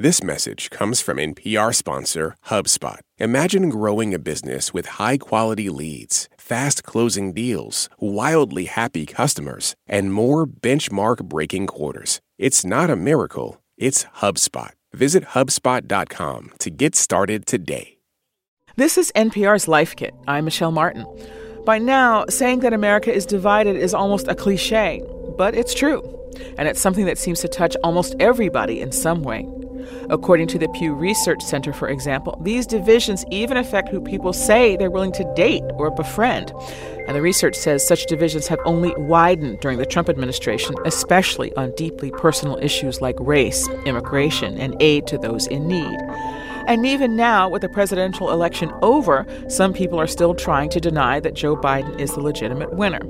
This message comes from NPR sponsor HubSpot. Imagine growing a business with high quality leads, fast closing deals, wildly happy customers, and more benchmark breaking quarters. It's not a miracle, it's HubSpot. Visit HubSpot.com to get started today. This is NPR's Life Kit. I'm Michel Martin. By now, saying that America is divided is almost a cliche, but it's true. And it's something that seems to touch almost everybody in some way. According to the Pew Research Center, for example, these divisions even affect who people say they're willing to date or befriend. And the research says such divisions have only widened during the Trump administration, especially on deeply personal issues like race, immigration, and aid to those in need. And even now, with the presidential election over, some people are still trying to deny that Joe Biden is the legitimate winner.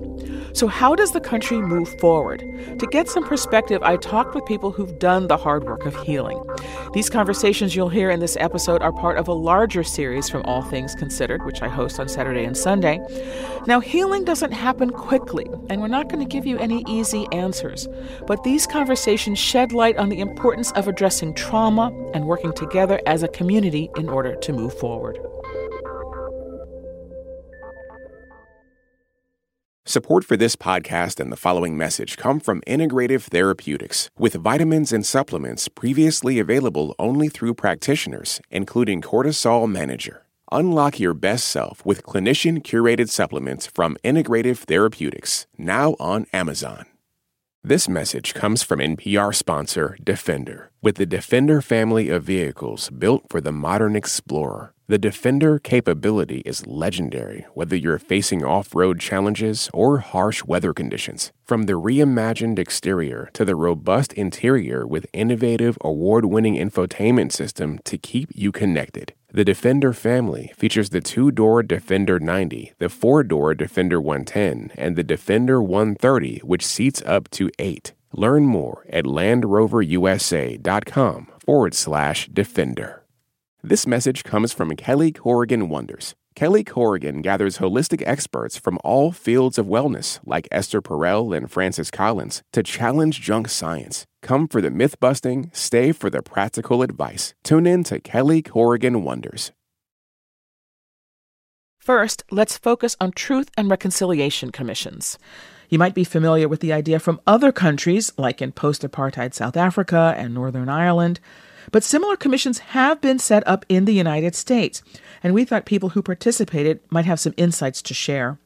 So, how does the country move forward? To get some perspective, I talked with people who've done the hard work of healing. These conversations you'll hear in this episode are part of a larger series from All Things Considered, which I host on Saturday and Sunday. Now, healing doesn't happen quickly, and we're not going to give you any easy answers. But these conversations shed light on the importance of addressing trauma and working together as a community in order to move forward. Support for this podcast and the following message come from Integrative Therapeutics, with vitamins and supplements previously available only through practitioners, including Cortisol Manager. Unlock your best self with clinician curated supplements from Integrative Therapeutics, now on Amazon. This message comes from NPR sponsor Defender. With the Defender family of vehicles built for the modern explorer, the Defender capability is legendary whether you're facing off road challenges or harsh weather conditions. From the reimagined exterior to the robust interior with innovative award winning infotainment system to keep you connected. The Defender family features the two door Defender 90, the four door Defender 110, and the Defender 130, which seats up to eight. Learn more at LandRoverUSA.com forward slash Defender. This message comes from Kelly Corrigan Wonders. Kelly Corrigan gathers holistic experts from all fields of wellness, like Esther Perel and Francis Collins, to challenge junk science. Come for the myth busting, stay for the practical advice. Tune in to Kelly Corrigan Wonders. First, let's focus on Truth and Reconciliation Commissions. You might be familiar with the idea from other countries, like in post apartheid South Africa and Northern Ireland. But similar commissions have been set up in the United States, and we thought people who participated might have some insights to share.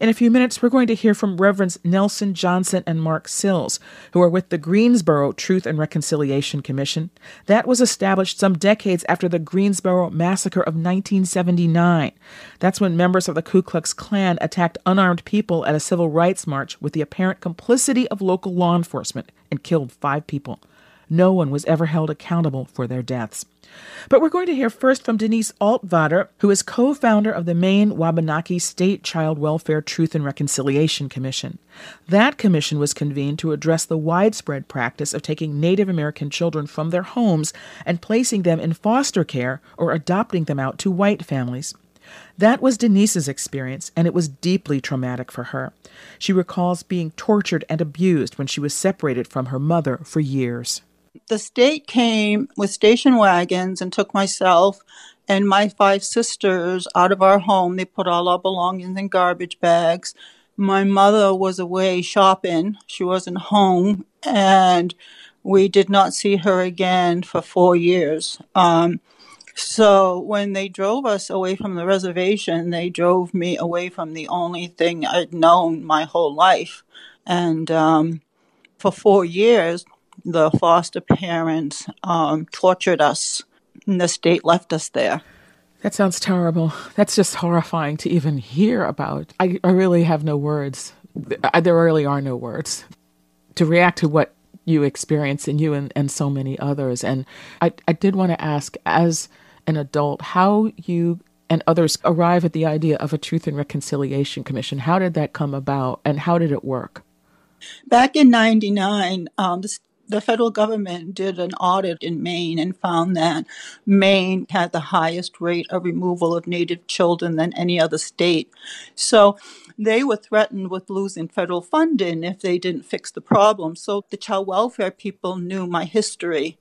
In a few minutes, we're going to hear from Reverends Nelson Johnson and Mark Sills, who are with the Greensboro Truth and Reconciliation Commission. That was established some decades after the Greensboro Massacre of 1979. That's when members of the Ku Klux Klan attacked unarmed people at a civil rights march with the apparent complicity of local law enforcement and killed five people. No one was ever held accountable for their deaths. But we're going to hear first from Denise Altvater, who is co founder of the Maine Wabanaki State Child Welfare Truth and Reconciliation Commission. That commission was convened to address the widespread practice of taking Native American children from their homes and placing them in foster care or adopting them out to white families. That was Denise's experience, and it was deeply traumatic for her. She recalls being tortured and abused when she was separated from her mother for years. The state came with station wagons and took myself and my five sisters out of our home. They put all our belongings in garbage bags. My mother was away shopping. She wasn't home, and we did not see her again for four years. Um, so when they drove us away from the reservation, they drove me away from the only thing I'd known my whole life. And um, for four years, the foster parents um, tortured us, and the state left us there. That sounds terrible. That's just horrifying to even hear about. I, I really have no words. There really are no words to react to what you experience and you and, and so many others. And I, I did want to ask, as an adult, how you and others arrive at the idea of a Truth and Reconciliation Commission. How did that come about and how did it work? Back in 99, um, the the federal government did an audit in Maine and found that Maine had the highest rate of removal of Native children than any other state. So they were threatened with losing federal funding if they didn't fix the problem. So the child welfare people knew my history.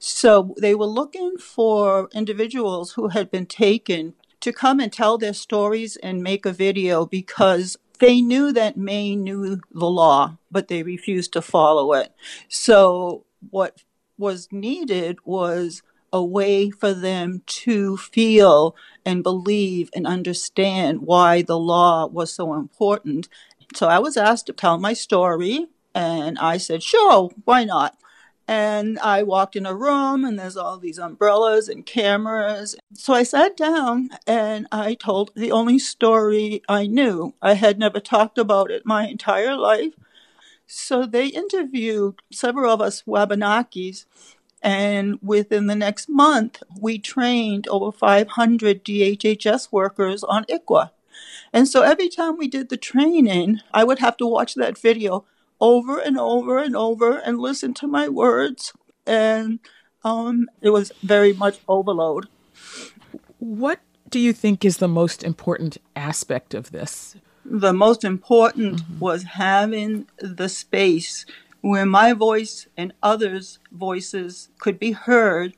So they were looking for individuals who had been taken to come and tell their stories and make a video because they knew that Maine knew the law, but they refused to follow it. So what was needed was a way for them to feel and believe and understand why the law was so important. So I was asked to tell my story, and I said, sure, why not? And I walked in a room, and there's all these umbrellas and cameras. So I sat down and I told the only story I knew. I had never talked about it my entire life. So they interviewed several of us Wabanakis, and within the next month, we trained over 500 DHHS workers on ICWA. And so every time we did the training, I would have to watch that video over and over and over and listen to my words. And um, it was very much overload. What do you think is the most important aspect of this? The most important mm-hmm. was having the space where my voice and others' voices could be heard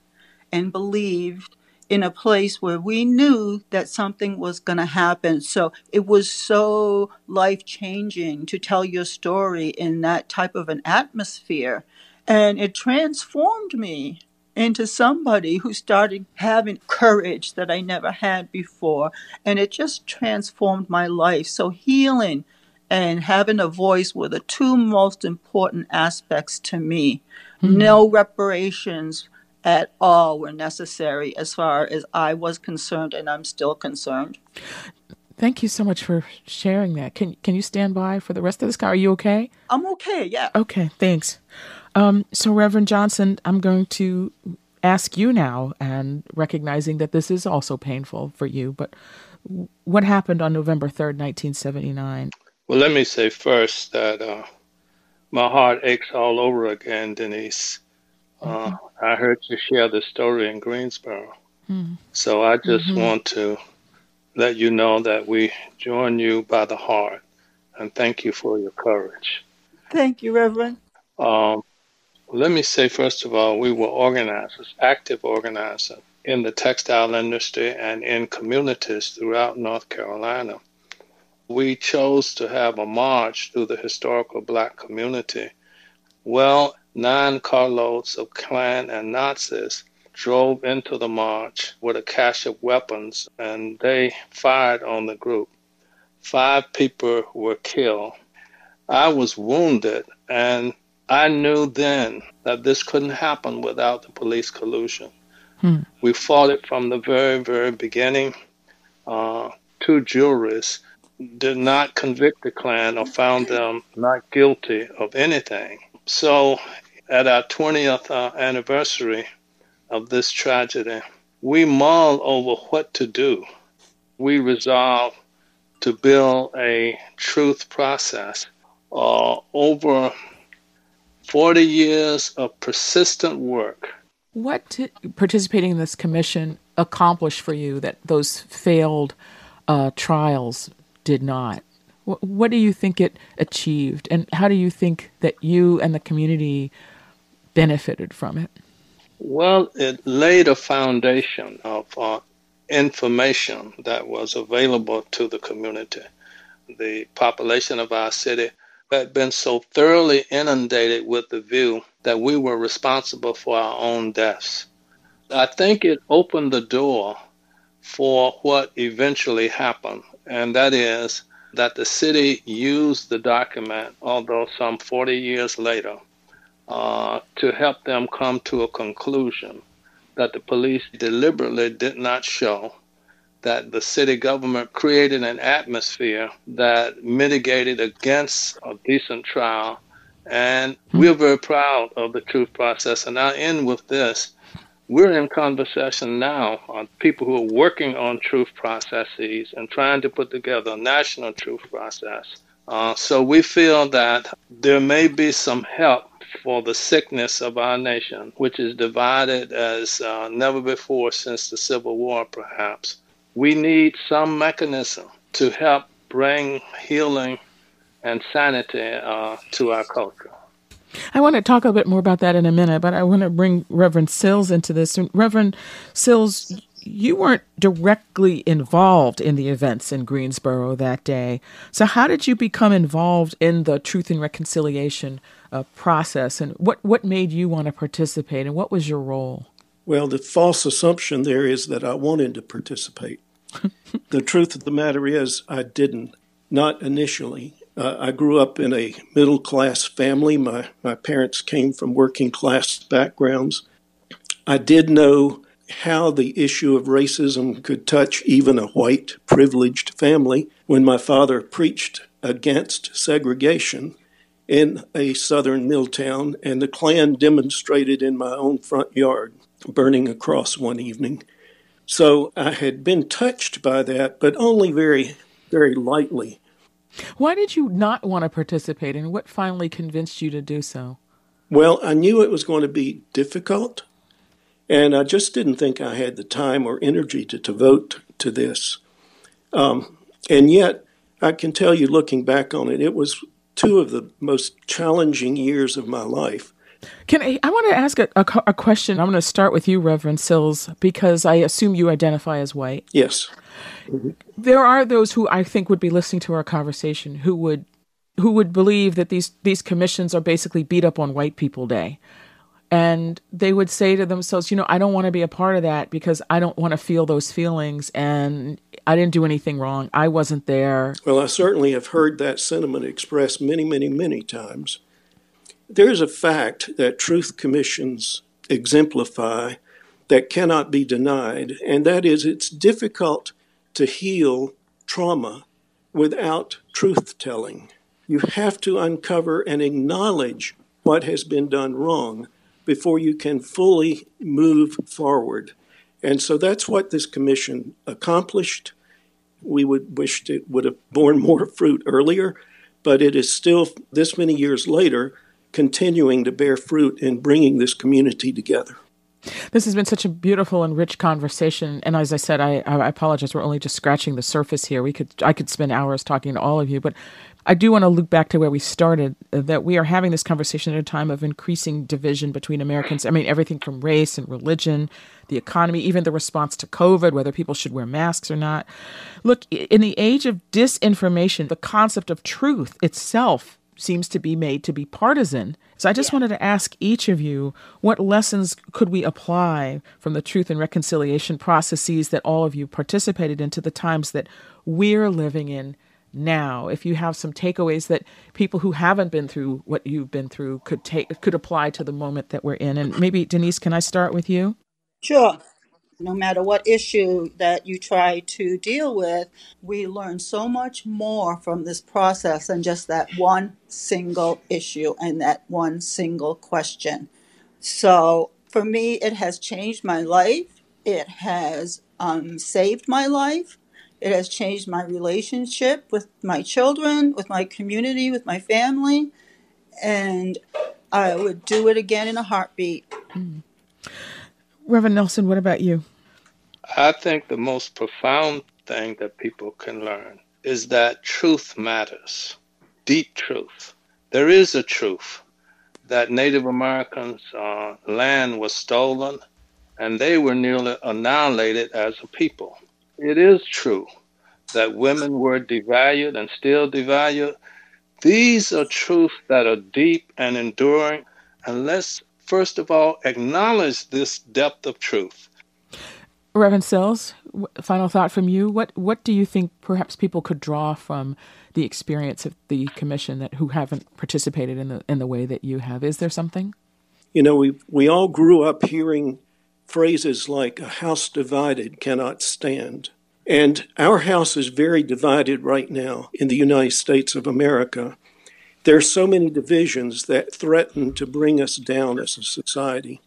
and believed in a place where we knew that something was going to happen. So it was so life changing to tell your story in that type of an atmosphere. And it transformed me into somebody who started having courage that I never had before. And it just transformed my life. So healing and having a voice were the two most important aspects to me. Mm-hmm. No reparations at all were necessary as far as I was concerned, and I'm still concerned. Thank you so much for sharing that. Can can you stand by for the rest of this call? Are you okay? I'm okay. Yeah. Okay. Thanks. Um, so, Reverend Johnson, I'm going to ask you now, and recognizing that this is also painful for you, but what happened on November 3rd, 1979? Well, let me say first that uh, my heart aches all over again, Denise. Uh. I heard you share the story in Greensboro. Mm-hmm. So I just mm-hmm. want to let you know that we join you by the heart and thank you for your courage. Thank you, Reverend. Um, let me say, first of all, we were organizers, active organizers in the textile industry and in communities throughout North Carolina. We chose to have a march through the historical black community. Well, nine carloads of Klan and Nazis drove into the march with a cache of weapons and they fired on the group. Five people were killed. I was wounded and I knew then that this couldn't happen without the police collusion. Hmm. We fought it from the very, very beginning. Uh, two juries did not convict the Klan or found them not guilty of anything. So, at our 20th uh, anniversary of this tragedy, we mull over what to do. We resolve to build a truth process. Uh, over 40 years of persistent work. What did participating in this commission accomplish for you that those failed uh, trials did not? What do you think it achieved, and how do you think that you and the community benefited from it? Well, it laid a foundation of uh, information that was available to the community. The population of our city had been so thoroughly inundated with the view that we were responsible for our own deaths. I think it opened the door for what eventually happened, and that is that the city used the document, although some 40 years later, uh, to help them come to a conclusion that the police deliberately did not show that the city government created an atmosphere that mitigated against a decent trial. And we're very proud of the truth process. And I'll end with this we're in conversation now on people who are working on truth processes and trying to put together a national truth process. Uh, so we feel that there may be some help for the sickness of our nation, which is divided as uh, never before since the Civil War, perhaps. We need some mechanism to help bring healing and sanity uh, to our culture. I want to talk a bit more about that in a minute, but I want to bring Reverend Sills into this. Reverend Sills, you weren't directly involved in the events in Greensboro that day. So, how did you become involved in the Truth and Reconciliation uh, process, and what, what made you want to participate, and what was your role? Well, the false assumption there is that I wanted to participate. the truth of the matter is, I didn't, not initially. Uh, I grew up in a middle class family. My, my parents came from working class backgrounds. I did know how the issue of racism could touch even a white, privileged family when my father preached against segregation in a southern mill town, and the Klan demonstrated in my own front yard, burning a cross one evening. So I had been touched by that, but only very, very lightly. Why did you not want to participate, and what finally convinced you to do so? Well, I knew it was going to be difficult, and I just didn't think I had the time or energy to devote to this. Um, and yet, I can tell you, looking back on it, it was two of the most challenging years of my life. Can I, I want to ask a, a, a question. I'm going to start with you, Reverend Sills, because I assume you identify as white. Yes. Mm-hmm. There are those who I think would be listening to our conversation who would who would believe that these these commissions are basically beat up on white people day. And they would say to themselves, you know, I don't want to be a part of that because I don't want to feel those feelings and I didn't do anything wrong. I wasn't there. Well, I certainly have heard that sentiment expressed many, many, many times. There's a fact that truth commissions exemplify that cannot be denied, and that is it's difficult to heal trauma without truth telling. You have to uncover and acknowledge what has been done wrong before you can fully move forward. And so that's what this commission accomplished. We would wish it would have borne more fruit earlier, but it is still, this many years later, continuing to bear fruit in bringing this community together. This has been such a beautiful and rich conversation, and as I said, I, I apologize. We're only just scratching the surface here. We could I could spend hours talking to all of you, but I do want to look back to where we started. Uh, that we are having this conversation at a time of increasing division between Americans. I mean, everything from race and religion, the economy, even the response to COVID, whether people should wear masks or not. Look, in the age of disinformation, the concept of truth itself seems to be made to be partisan. So I just yeah. wanted to ask each of you what lessons could we apply from the truth and reconciliation processes that all of you participated in to the times that we're living in now if you have some takeaways that people who haven't been through what you've been through could take could apply to the moment that we're in and maybe Denise can I start with you Sure no matter what issue that you try to deal with, we learn so much more from this process than just that one single issue and that one single question. So for me, it has changed my life. It has um, saved my life. It has changed my relationship with my children, with my community, with my family. And I would do it again in a heartbeat. Mm. Reverend Nelson, what about you? I think the most profound thing that people can learn is that truth matters, deep truth. There is a truth that Native Americans' uh, land was stolen and they were nearly annihilated as a people. It is true that women were devalued and still devalued. These are truths that are deep and enduring, and let's first of all acknowledge this depth of truth Reverend Sills, final thought from you. What what do you think perhaps people could draw from the experience of the commission that who haven't participated in the in the way that you have? Is there something? You know, we we all grew up hearing phrases like "a house divided cannot stand," and our house is very divided right now in the United States of America. There are so many divisions that threaten to bring us down as a society.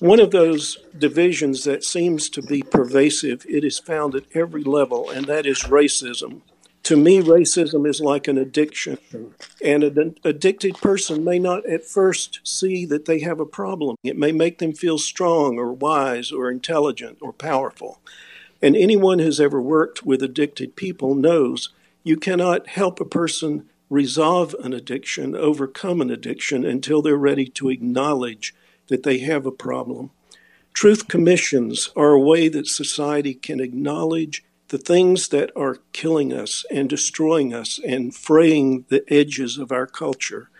One of those divisions that seems to be pervasive, it is found at every level, and that is racism. To me, racism is like an addiction, and an addicted person may not at first see that they have a problem. It may make them feel strong or wise or intelligent or powerful. And anyone who's ever worked with addicted people knows you cannot help a person resolve an addiction, overcome an addiction until they're ready to acknowledge that they have a problem. Truth commissions are a way that society can acknowledge the things that are killing us and destroying us and fraying the edges of our culture.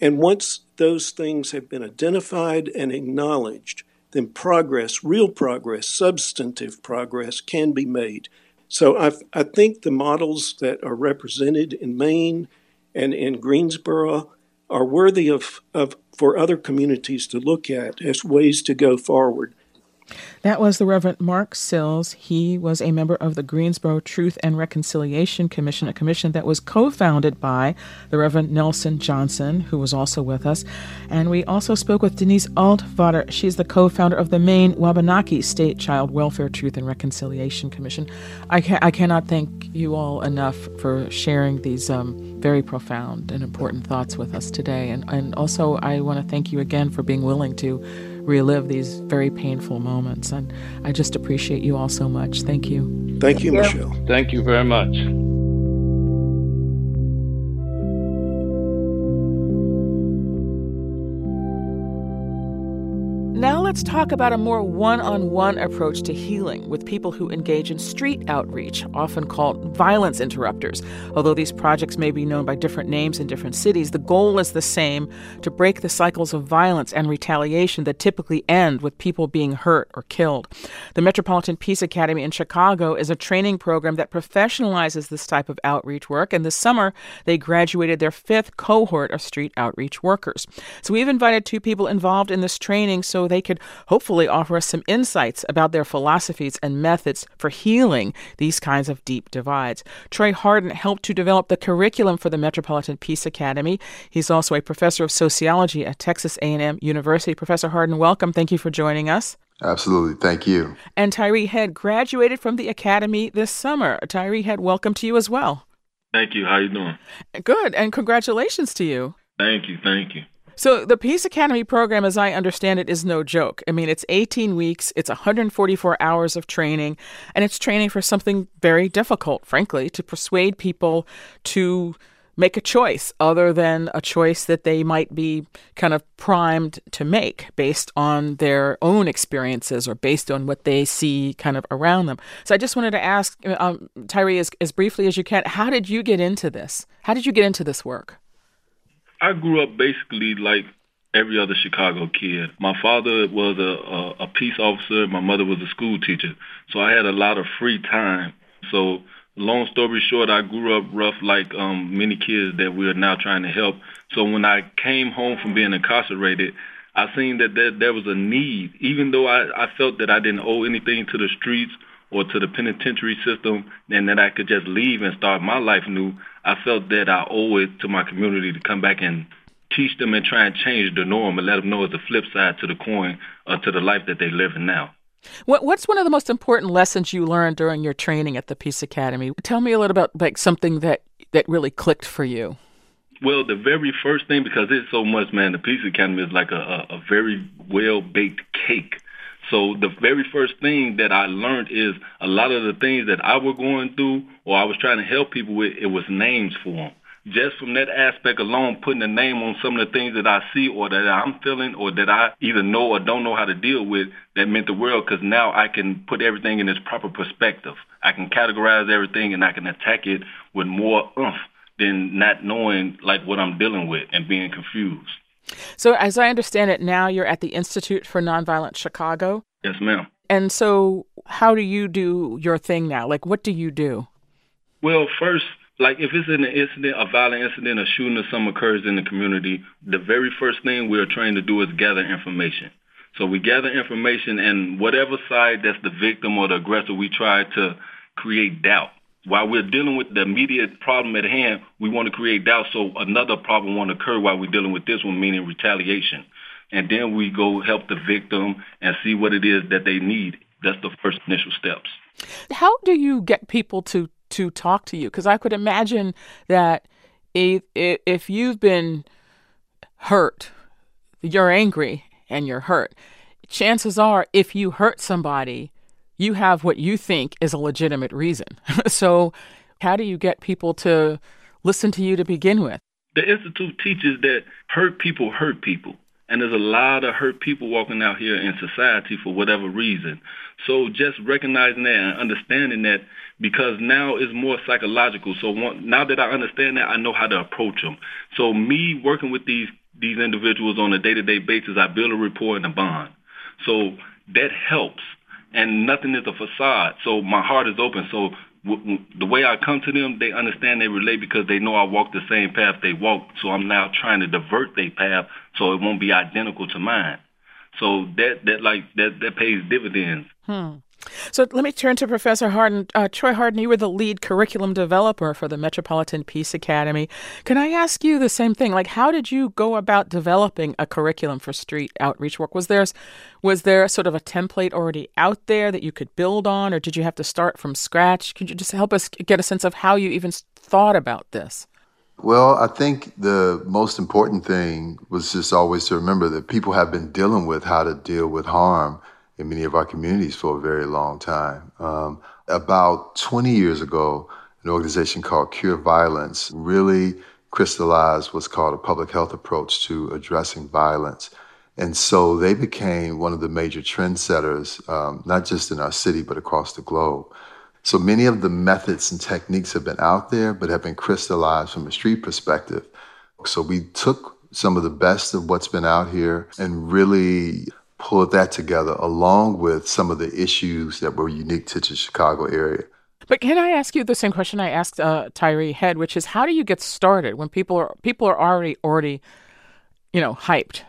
And once those things have been identified and acknowledged, then progress, real progress, substantive progress can be made. So I, I think the models that are represented in Maine and in Greensboro are worthy of, of for other communities to look at as ways to go forward. That was the Reverend Mark Sills. He was a member of the Greensboro Truth and Reconciliation Commission, a commission that was co founded by the Reverend Nelson Johnson, who was also with us. And we also spoke with Denise Altvater. She's the co founder of the Maine Wabanaki State Child Welfare Truth and Reconciliation Commission. I, ca- I cannot thank you all enough for sharing these um, very profound and important thoughts with us today. And, and also, I want to thank you again for being willing to relive these very painful moments. And I just appreciate you all so much. Thank you. Thank you, Michel. Thank you very much. Now let's talk about a more one on one approach to healing with people who engage in street outreach, often called violence interrupters. Although these projects may be known by different names in different cities, the goal is the same to break the cycles of violence and retaliation that typically end with people being hurt or killed. The Metropolitan Peace Academy in Chicago is a training program that professionalizes this type of outreach work, and this summer they graduated their fifth cohort of street outreach workers. So we've invited two people involved in this training so they could hopefully offer us some insights about their philosophies and methods for healing these kinds of deep divides. Troy Harden helped to develop the curriculum for the Metropolitan Peace Academy. He's also a professor of sociology at Texas A&M University. Professor Harden, welcome. Thank you for joining us. Absolutely. Thank you. And Tyree Head graduated from the academy this summer. Tyree Head, welcome to you as well. Thank you. How you doing? Good, and congratulations to you. Thank you. Thank you. So, the Peace Academy program, as I understand it, is no joke. I mean, it's 18 weeks, it's 144 hours of training, and it's training for something very difficult, frankly, to persuade people to make a choice other than a choice that they might be kind of primed to make based on their own experiences or based on what they see kind of around them. So I just wanted to ask um, Tyree, as, as briefly as you can, how did you get into this? How did you get into this work? I grew up basically like every other Chicago kid. My father was a, a, a peace officer. My mother was a school teacher. So I had a lot of free time. So long story short, I grew up rough like um, many kids that we are now trying to help. So when I came home from being incarcerated, I seen that there, there was a need, even though I, I felt that I didn't owe anything to the streets or to the penitentiary system and that I could just leave and start my life new. I felt that I owe it to my community to come back and teach them and try and change the norm and let them know it's the flip side to the coin or to the life that they live in now. What, what's one of the most important lessons you learned during your training at the Peace Academy? Tell me a little about like something that that really clicked for you. Well, the very first thing, because it's so much, man, the Peace Academy is like a, a, a very well baked cake. So the very first thing that I learned is a lot of the things that I was going through or I was trying to help people with, it was names for them. Just from that aspect alone, putting a name on some of the things that I see or that I'm feeling or that I either know or don't know how to deal with, that meant the world because now I can put everything in its proper perspective. I can categorize everything and I can attack it with more oomph than not knowing like what I'm dealing with and being confused. So, as I understand it, now you're at the Institute for Nonviolence Chicago. Yes, ma'am. And so, how do you do your thing now? Like, what do you do? Well, first, like if it's an incident, a violent incident, a shooting or something occurs in the community, the very first thing we're trained to do is gather information. So we gather information, and whatever side that's the victim or the aggressor, we try to create doubt. While we're dealing with the immediate problem at hand, we want to create doubt so another problem won't occur while we're dealing with this one, meaning retaliation. And then we go help the victim and see what it is that they need. That's the first initial steps. How do you get people to to talk to you? Because I could imagine that if if you've been hurt, you're angry and you're hurt. Chances are, if you hurt somebody, you have what you think is a legitimate reason. so, how do you get people to listen to you to begin with? The Institute teaches that hurt people hurt people. And there's a lot of hurt people walking out here in society for whatever reason. So just recognizing that and understanding that because now it's more psychological. So one, now that I understand that, I know how to approach them. So me working with these these individuals on a day-to-day basis, I build a rapport and a bond. So that helps. And nothing is a facade. So my heart is open. So w- w- the way I come to them, they understand they relate because they know I walk the same path they walk. So I'm now trying to divert their path so it won't be identical to mine. So that that like that that pays dividends. Hmm. So let me turn to Professor Harden. Uh, Troy Harden, you were the lead curriculum developer for the Metropolitan Peace Academy. Can I ask you the same thing? Like, how did you go about developing a curriculum for street outreach work? Was there, was there sort of a template already out there that you could build on, or did you have to start from scratch? Could you just help us get a sense of how you even thought about this? Well, I think the most important thing was just always to remember that people have been dealing with how to deal with harm in many of our communities for a very long time. Um, about 20 years ago, an organization called Cure Violence really crystallized what's called a public health approach to addressing violence. And so they became one of the major trendsetters, um, not just in our city, but across the globe. So many of the methods and techniques have been out there, but have been crystallized from a street perspective. So we took some of the best of what's been out here and really pulled that together along with some of the issues that were unique to the Chicago area. But can I ask you the same question I asked uh, Tyree Head, which is how do you get started when people are people are already already, you know, hyped?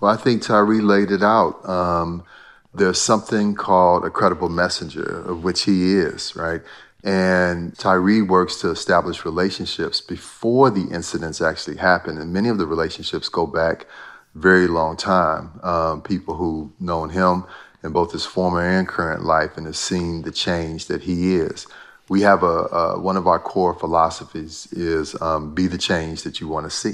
Well, I think Tyree laid it out. Um, there's something called a credible messenger, of which he is, right? And Tyree works to establish relationships before the incidents actually happen. And many of the relationships go back very long time. Um, people who've known him in both his former and current life and have seen the change that he is. We have a, a one of our core philosophies is um, be the change that you want to see.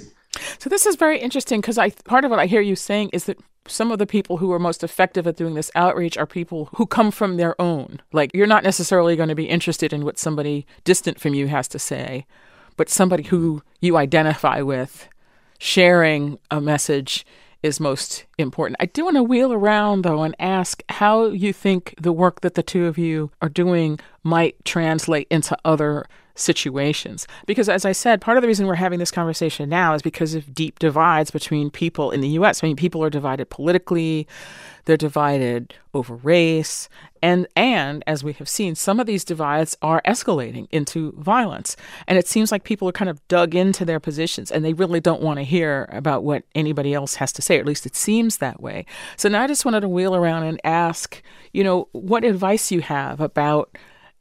So this is very interesting because I part of what I hear you saying is that some of the people who are most effective at doing this outreach are people who come from their own. Like you're not necessarily going to be interested in what somebody distant from you has to say, but somebody who you identify with sharing a message is most important. I do want to wheel around though and ask how you think the work that the two of you are doing might translate into other situations. Because as I said, part of the reason we're having this conversation now is because of deep divides between people in the US. I mean, people are divided politically, they're divided over race, and and as we have seen, some of these divides are escalating into violence. And it seems like people are kind of dug into their positions and they really don't want to hear about what anybody else has to say, or at least it seems that way. So now I just wanted to wheel around and ask, you know, what advice you have about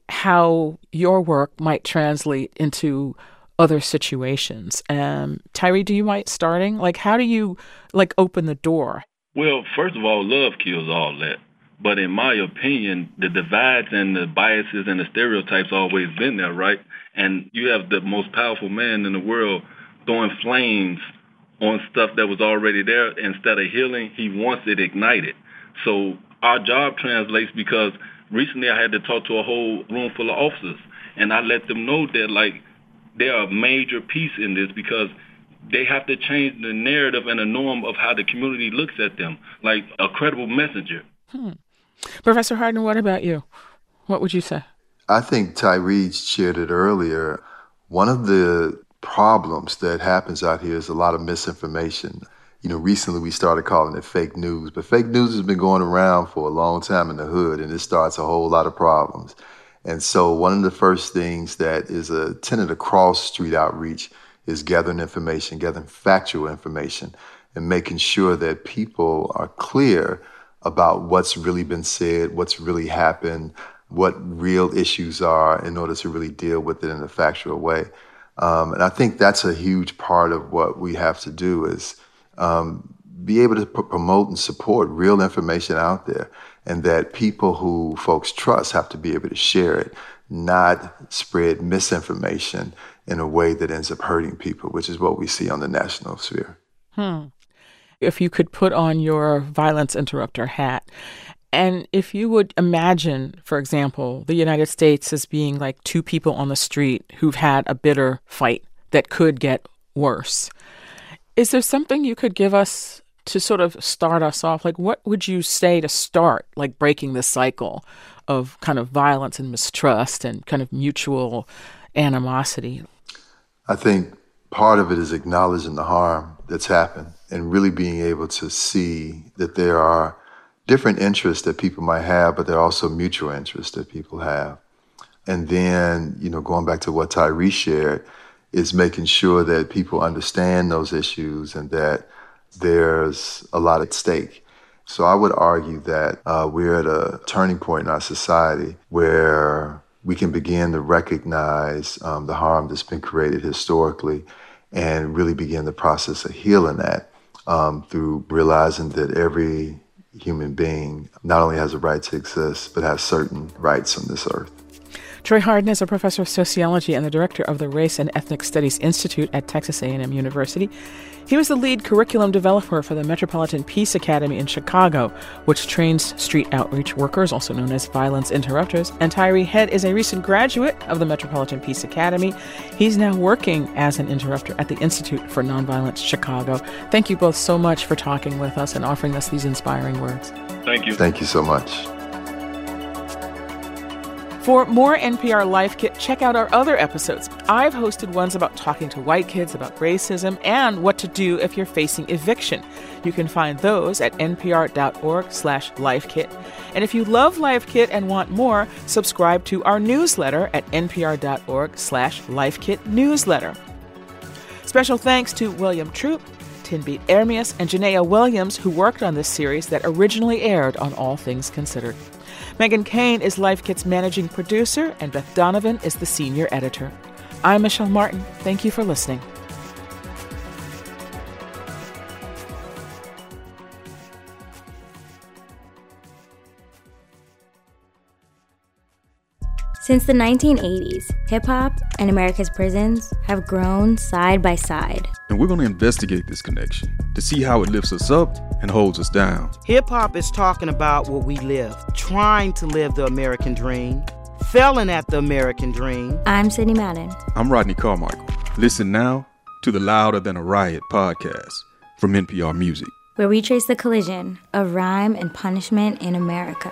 how your work might translate into other situations. Um, Tyree, do you mind starting? Like, how do you like open the door? Well, first of all, love kills all that. But in my opinion, the divides and the biases and the stereotypes always been there, right? And you have the most powerful man in the world throwing flames on stuff that was already there. Instead of healing, he wants it ignited. So our job translates because recently I had to talk to a whole room full of officers, and I let them know that like they're a major piece in this because they have to change the narrative and the norm of how the community looks at them, like a credible messenger. Hmm. Professor Harden, what about you? What would you say? I think Tyree shared it earlier. One of the problems that happens out here is a lot of misinformation. You know, recently we started calling it fake news, but fake news has been going around for a long time in the hood, and it starts a whole lot of problems. And so, one of the first things that is a tenet across street outreach is gathering information, gathering factual information, and making sure that people are clear about what's really been said, what's really happened, what real issues are in order to really deal with it in a factual way. Um, and I think that's a huge part of what we have to do is um, be able to p- promote and support real information out there and that people who folks trust have to be able to share it, not spread misinformation in a way that ends up hurting people, which is what we see on the national sphere. Hmm. If you could put on your violence interrupter hat, and if you would imagine, for example, the United States as being like two people on the street who've had a bitter fight that could get worse. Is there something you could give us to sort of start us off? Like, what would you say to start, like, breaking the cycle of kind of violence and mistrust and kind of mutual animosity? I think part of it is acknowledging the harm that's happened and really being able to see that there are different interests that people might have, but there are also mutual interests that people have. And then, you know, going back to what Tyree shared, is making sure that people understand those issues and that there's a lot at stake. So I would argue that uh, we're at a turning point in our society where we can begin to recognize um, the harm that's been created historically and really begin the process of healing that um, through realizing that every human being not only has a right to exist, but has certain rights on this earth. Troy Harden is a professor of sociology and the director of the Race and Ethnic Studies Institute at Texas A&M University. He was the lead curriculum developer for the Metropolitan Peace Academy in Chicago, which trains street outreach workers, also known as violence interrupters. And Tyree Head is a recent graduate of the Metropolitan Peace Academy. He's now working as an interrupter at the Institute for Nonviolence Chicago. Thank you both so much for talking with us and offering us these inspiring words. Thank you. Thank you so much. For more NPR Life Kit, check out our other episodes. I've hosted ones about talking to white kids about racism and what to do if you're facing eviction. You can find those at npr.org slash lifekit. And if you love Life Kit and want more, subscribe to our newsletter at npr.org slash newsletter. Special thanks to William Troop, Tinbete Ermyas, and Janaea Williams, who worked on this series that originally aired on All Things Considered. Meghan Keane is Life Kit's managing producer, and Beth Donovan is the senior editor. I'm Michel Martin. Thank you for listening. Since the 1980s, hip hop and America's prisons have grown side by side. And we're going to investigate this connection to see how it lifts us up and holds us down. Hip hop is talking about what we live, trying to live the American dream, failing at the American dream. I'm Sidney Madden. I'm Rodney Carmichael. Listen now to the Louder Than a Riot podcast from NPR Music, where we trace the collision of rhyme and punishment in America.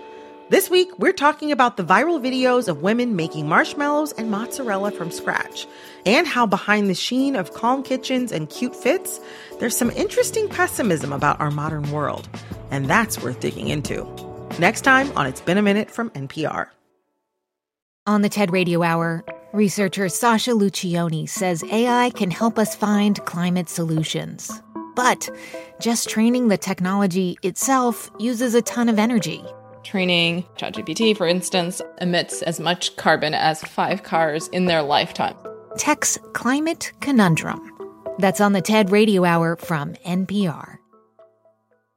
This week, we're talking about the viral videos of women making marshmallows and mozzarella from scratch, and how behind the sheen of calm kitchens and cute fits, there's some interesting pessimism about our modern world. And that's worth digging into. Next time on It's Been a Minute from NPR. On the TED Radio Hour, researcher Sasha Luccioni says AI can help us find climate solutions. But just training the technology itself uses a ton of energy. Training ChatGPT, for instance, emits as much carbon as five cars in their lifetime. Tech's Climate Conundrum. That's on the TED Radio Hour from NPR.